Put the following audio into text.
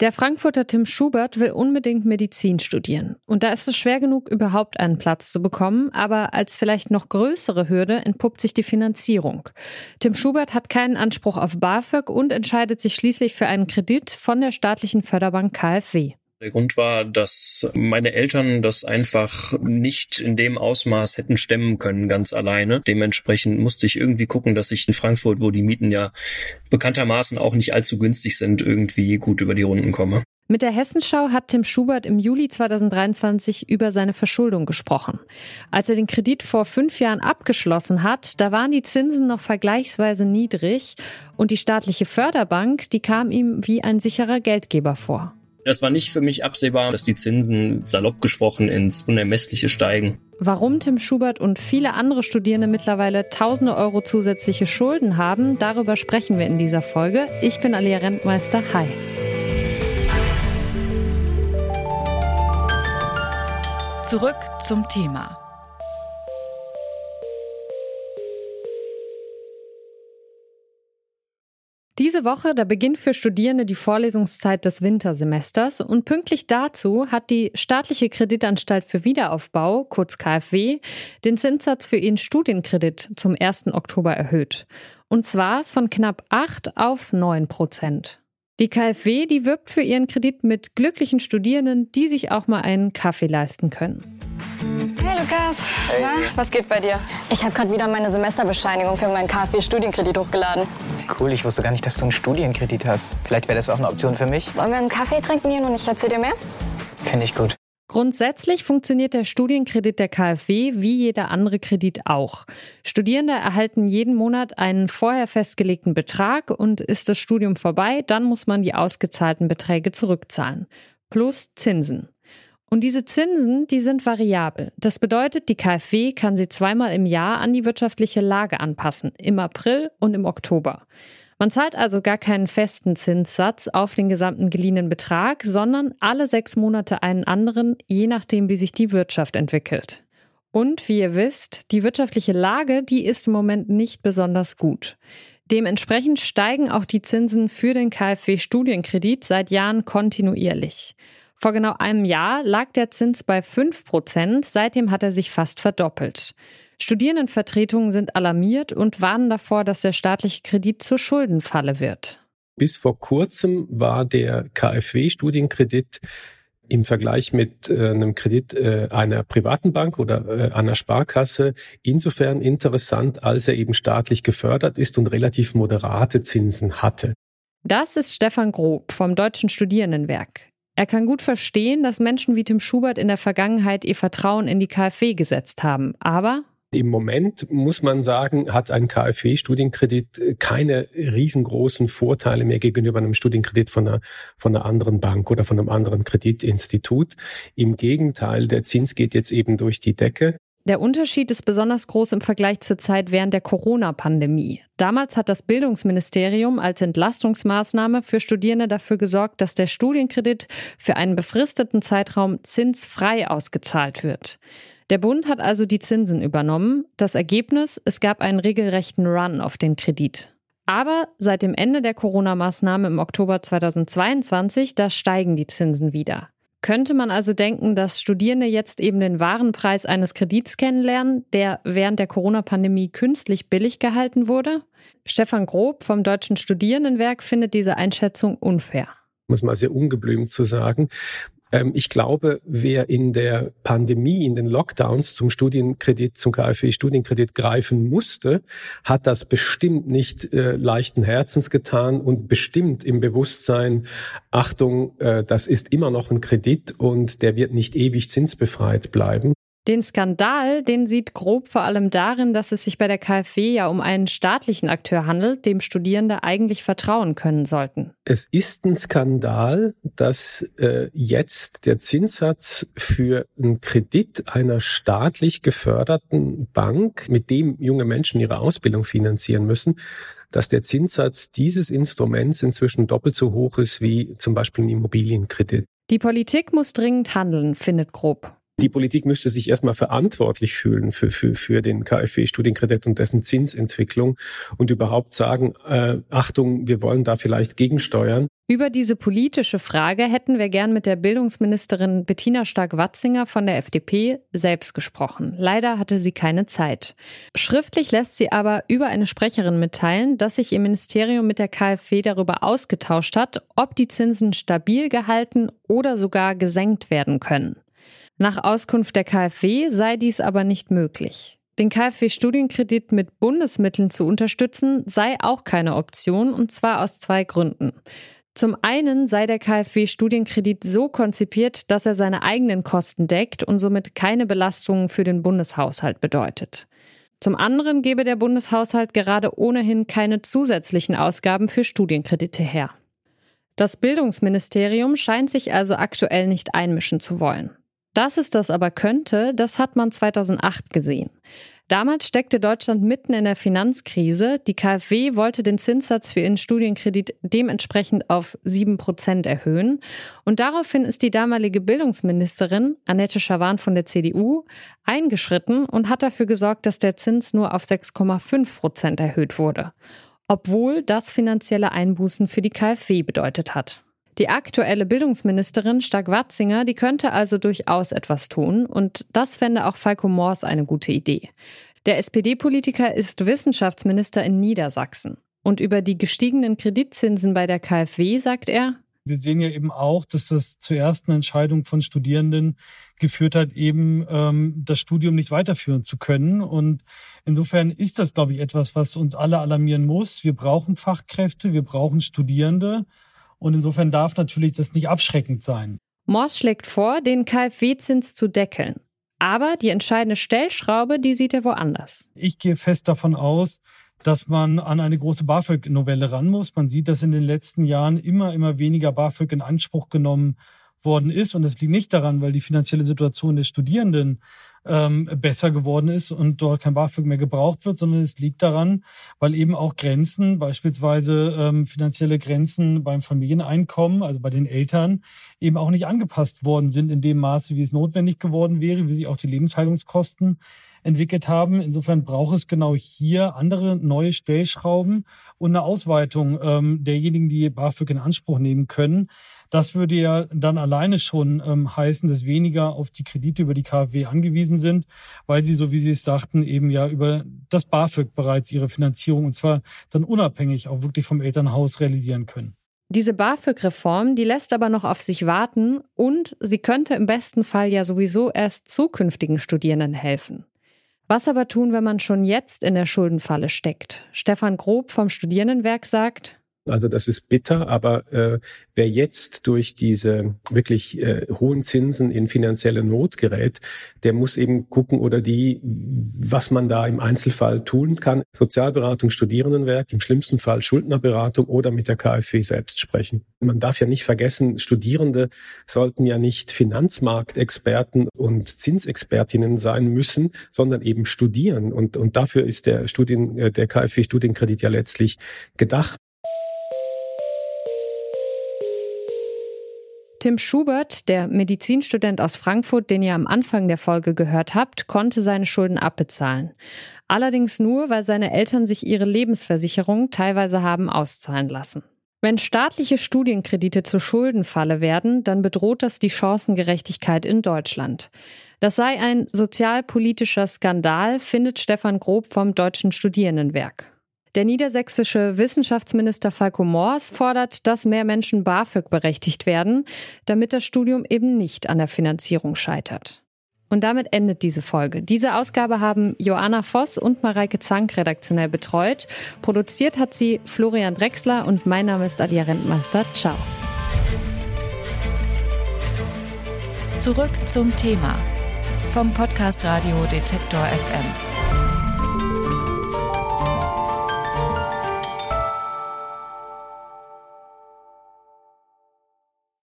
Der Frankfurter Tim Schubert will unbedingt Medizin studieren. Und da ist es schwer genug, überhaupt einen Platz zu bekommen. Aber als vielleicht noch größere Hürde entpuppt sich die Finanzierung. Tim Schubert hat keinen Anspruch auf BAföG und entscheidet sich schließlich für einen Kredit von der staatlichen Förderbank KfW. Der Grund war, dass meine Eltern das einfach nicht in dem Ausmaß hätten stemmen können, ganz alleine. Dementsprechend musste ich irgendwie gucken, dass ich in Frankfurt, wo die Mieten ja bekanntermaßen auch nicht allzu günstig sind, irgendwie gut über die Runden komme. Mit der Hessenschau hat Tim Schubert im Juli 2023 über seine Verschuldung gesprochen. Als er den Kredit vor fünf Jahren abgeschlossen hat, da waren die Zinsen noch vergleichsweise niedrig und die staatliche Förderbank, die kam ihm wie ein sicherer Geldgeber vor. Das war nicht für mich absehbar, dass die Zinsen salopp gesprochen ins Unermessliche steigen. Warum Tim Schubert und viele andere Studierende mittlerweile tausende Euro zusätzliche Schulden haben, darüber sprechen wir in dieser Folge. Ich bin Alia Rentmeister. Hi. Zurück zum Thema. Diese Woche, da beginnt für Studierende die Vorlesungszeit des Wintersemesters und pünktlich dazu hat die staatliche Kreditanstalt für Wiederaufbau, kurz KfW, den Zinssatz für ihren Studienkredit zum 1. Oktober erhöht. Und zwar von knapp 8 auf 9 Prozent. Die KfW, die wirbt für ihren Kredit mit glücklichen Studierenden, die sich auch mal einen Kaffee leisten können. Lukas, hey. Na, was geht bei dir? Ich habe gerade wieder meine Semesterbescheinigung für meinen KfW-Studienkredit hochgeladen. Cool, ich wusste gar nicht, dass du einen Studienkredit hast. Vielleicht wäre das auch eine Option für mich. Wollen wir einen Kaffee trinken gehen und ich erzähle dir mehr? Finde ich gut. Grundsätzlich funktioniert der Studienkredit der KfW wie jeder andere Kredit auch. Studierende erhalten jeden Monat einen vorher festgelegten Betrag und ist das Studium vorbei, dann muss man die ausgezahlten Beträge zurückzahlen. Plus Zinsen. Und diese Zinsen, die sind variabel. Das bedeutet, die KfW kann sie zweimal im Jahr an die wirtschaftliche Lage anpassen, im April und im Oktober. Man zahlt also gar keinen festen Zinssatz auf den gesamten geliehenen Betrag, sondern alle sechs Monate einen anderen, je nachdem, wie sich die Wirtschaft entwickelt. Und wie ihr wisst, die wirtschaftliche Lage, die ist im Moment nicht besonders gut. Dementsprechend steigen auch die Zinsen für den KfW-Studienkredit seit Jahren kontinuierlich. Vor genau einem Jahr lag der Zins bei 5 Prozent, seitdem hat er sich fast verdoppelt. Studierendenvertretungen sind alarmiert und warnen davor, dass der staatliche Kredit zur Schuldenfalle wird. Bis vor kurzem war der KfW-Studienkredit im Vergleich mit äh, einem Kredit äh, einer privaten Bank oder äh, einer Sparkasse insofern interessant, als er eben staatlich gefördert ist und relativ moderate Zinsen hatte. Das ist Stefan Grob vom Deutschen Studierendenwerk. Er kann gut verstehen, dass Menschen wie Tim Schubert in der Vergangenheit ihr Vertrauen in die KfW gesetzt haben. Aber im Moment muss man sagen, hat ein KfW-Studienkredit keine riesengroßen Vorteile mehr gegenüber einem Studienkredit von einer, von einer anderen Bank oder von einem anderen Kreditinstitut. Im Gegenteil, der Zins geht jetzt eben durch die Decke. Der Unterschied ist besonders groß im Vergleich zur Zeit während der Corona-Pandemie. Damals hat das Bildungsministerium als Entlastungsmaßnahme für Studierende dafür gesorgt, dass der Studienkredit für einen befristeten Zeitraum zinsfrei ausgezahlt wird. Der Bund hat also die Zinsen übernommen. Das Ergebnis, es gab einen regelrechten Run auf den Kredit. Aber seit dem Ende der Corona-Maßnahme im Oktober 2022, da steigen die Zinsen wieder. Könnte man also denken, dass Studierende jetzt eben den wahren Preis eines Kredits kennenlernen, der während der Corona-Pandemie künstlich billig gehalten wurde? Stefan Grob vom Deutschen Studierendenwerk findet diese Einschätzung unfair. Muss mal sehr ungeblümt zu sagen. Ähm, ich glaube, wer in der Pandemie, in den Lockdowns zum Studienkredit, zum KfW-Studienkredit greifen musste, hat das bestimmt nicht äh, leichten Herzens getan und bestimmt im Bewusstsein, Achtung, äh, das ist immer noch ein Kredit und der wird nicht ewig zinsbefreit bleiben. Den Skandal, den sieht Grob vor allem darin, dass es sich bei der KfW ja um einen staatlichen Akteur handelt, dem Studierende eigentlich vertrauen können sollten. Es ist ein Skandal, dass äh, jetzt der Zinssatz für einen Kredit einer staatlich geförderten Bank, mit dem junge Menschen ihre Ausbildung finanzieren müssen, dass der Zinssatz dieses Instruments inzwischen doppelt so hoch ist wie zum Beispiel ein Immobilienkredit. Die Politik muss dringend handeln, findet Grob. Die Politik müsste sich erstmal verantwortlich fühlen für, für, für den KfW-Studienkredit und dessen Zinsentwicklung und überhaupt sagen, äh, Achtung, wir wollen da vielleicht gegensteuern. Über diese politische Frage hätten wir gern mit der Bildungsministerin Bettina Stark-Watzinger von der FDP selbst gesprochen. Leider hatte sie keine Zeit. Schriftlich lässt sie aber über eine Sprecherin mitteilen, dass sich ihr Ministerium mit der KfW darüber ausgetauscht hat, ob die Zinsen stabil gehalten oder sogar gesenkt werden können. Nach Auskunft der KfW sei dies aber nicht möglich. Den KfW-Studienkredit mit Bundesmitteln zu unterstützen, sei auch keine Option, und zwar aus zwei Gründen. Zum einen sei der KfW-Studienkredit so konzipiert, dass er seine eigenen Kosten deckt und somit keine Belastungen für den Bundeshaushalt bedeutet. Zum anderen gebe der Bundeshaushalt gerade ohnehin keine zusätzlichen Ausgaben für Studienkredite her. Das Bildungsministerium scheint sich also aktuell nicht einmischen zu wollen. Dass es das aber könnte, das hat man 2008 gesehen. Damals steckte Deutschland mitten in der Finanzkrise. Die KfW wollte den Zinssatz für ihren Studienkredit dementsprechend auf 7 Prozent erhöhen. Und daraufhin ist die damalige Bildungsministerin, Annette Schawan von der CDU, eingeschritten und hat dafür gesorgt, dass der Zins nur auf 6,5 Prozent erhöht wurde. Obwohl das finanzielle Einbußen für die KfW bedeutet hat. Die aktuelle Bildungsministerin Stark-Watzinger, die könnte also durchaus etwas tun und das fände auch Falco Moors eine gute Idee. Der SPD-Politiker ist Wissenschaftsminister in Niedersachsen. Und über die gestiegenen Kreditzinsen bei der KfW sagt er, wir sehen ja eben auch, dass das zur ersten Entscheidung von Studierenden geführt hat, eben ähm, das Studium nicht weiterführen zu können. Und insofern ist das, glaube ich, etwas, was uns alle alarmieren muss. Wir brauchen Fachkräfte, wir brauchen Studierende. Und insofern darf natürlich das nicht abschreckend sein. Morse schlägt vor, den KfW-Zins zu deckeln. Aber die entscheidende Stellschraube, die sieht er woanders. Ich gehe fest davon aus, dass man an eine große BAföG-Novelle ran muss. Man sieht, dass in den letzten Jahren immer, immer weniger BAföG in Anspruch genommen worden ist. Und das liegt nicht daran, weil die finanzielle Situation der Studierenden ähm, besser geworden ist und dort kein BAföG mehr gebraucht wird, sondern es liegt daran, weil eben auch Grenzen, beispielsweise ähm, finanzielle Grenzen beim Familieneinkommen, also bei den Eltern, eben auch nicht angepasst worden sind in dem Maße, wie es notwendig geworden wäre, wie sich auch die Lebenshaltungskosten entwickelt haben. Insofern braucht es genau hier andere neue Stellschrauben und eine Ausweitung ähm, derjenigen, die BAföG in Anspruch nehmen können. Das würde ja dann alleine schon ähm, heißen, dass weniger auf die Kredite über die KfW angewiesen sind, weil sie, so wie Sie es sagten, eben ja über das BAföG bereits ihre Finanzierung und zwar dann unabhängig auch wirklich vom Elternhaus realisieren können. Diese BAföG-Reform, die lässt aber noch auf sich warten und sie könnte im besten Fall ja sowieso erst zukünftigen Studierenden helfen. Was aber tun, wenn man schon jetzt in der Schuldenfalle steckt? Stefan Grob vom Studierendenwerk sagt, also das ist bitter, aber äh, wer jetzt durch diese wirklich äh, hohen Zinsen in finanzielle Not gerät, der muss eben gucken oder die, was man da im Einzelfall tun kann. Sozialberatung, Studierendenwerk, im schlimmsten Fall Schuldnerberatung oder mit der KfW selbst sprechen. Man darf ja nicht vergessen, Studierende sollten ja nicht Finanzmarktexperten und Zinsexpertinnen sein müssen, sondern eben studieren. Und, und dafür ist der Studien, äh, der KfW-Studienkredit ja letztlich gedacht. Tim Schubert, der Medizinstudent aus Frankfurt, den ihr am Anfang der Folge gehört habt, konnte seine Schulden abbezahlen. Allerdings nur, weil seine Eltern sich ihre Lebensversicherung teilweise haben auszahlen lassen. Wenn staatliche Studienkredite zur Schuldenfalle werden, dann bedroht das die Chancengerechtigkeit in Deutschland. Das sei ein sozialpolitischer Skandal, findet Stefan Grob vom Deutschen Studierendenwerk. Der niedersächsische Wissenschaftsminister Falco Moors fordert, dass mehr Menschen BAföG berechtigt werden, damit das Studium eben nicht an der Finanzierung scheitert. Und damit endet diese Folge. Diese Ausgabe haben Joanna Voss und Mareike Zank redaktionell betreut. Produziert hat sie Florian Drexler und mein Name ist Adia Rentmeister. Ciao. Zurück zum Thema vom Podcast Radio Detektor FM.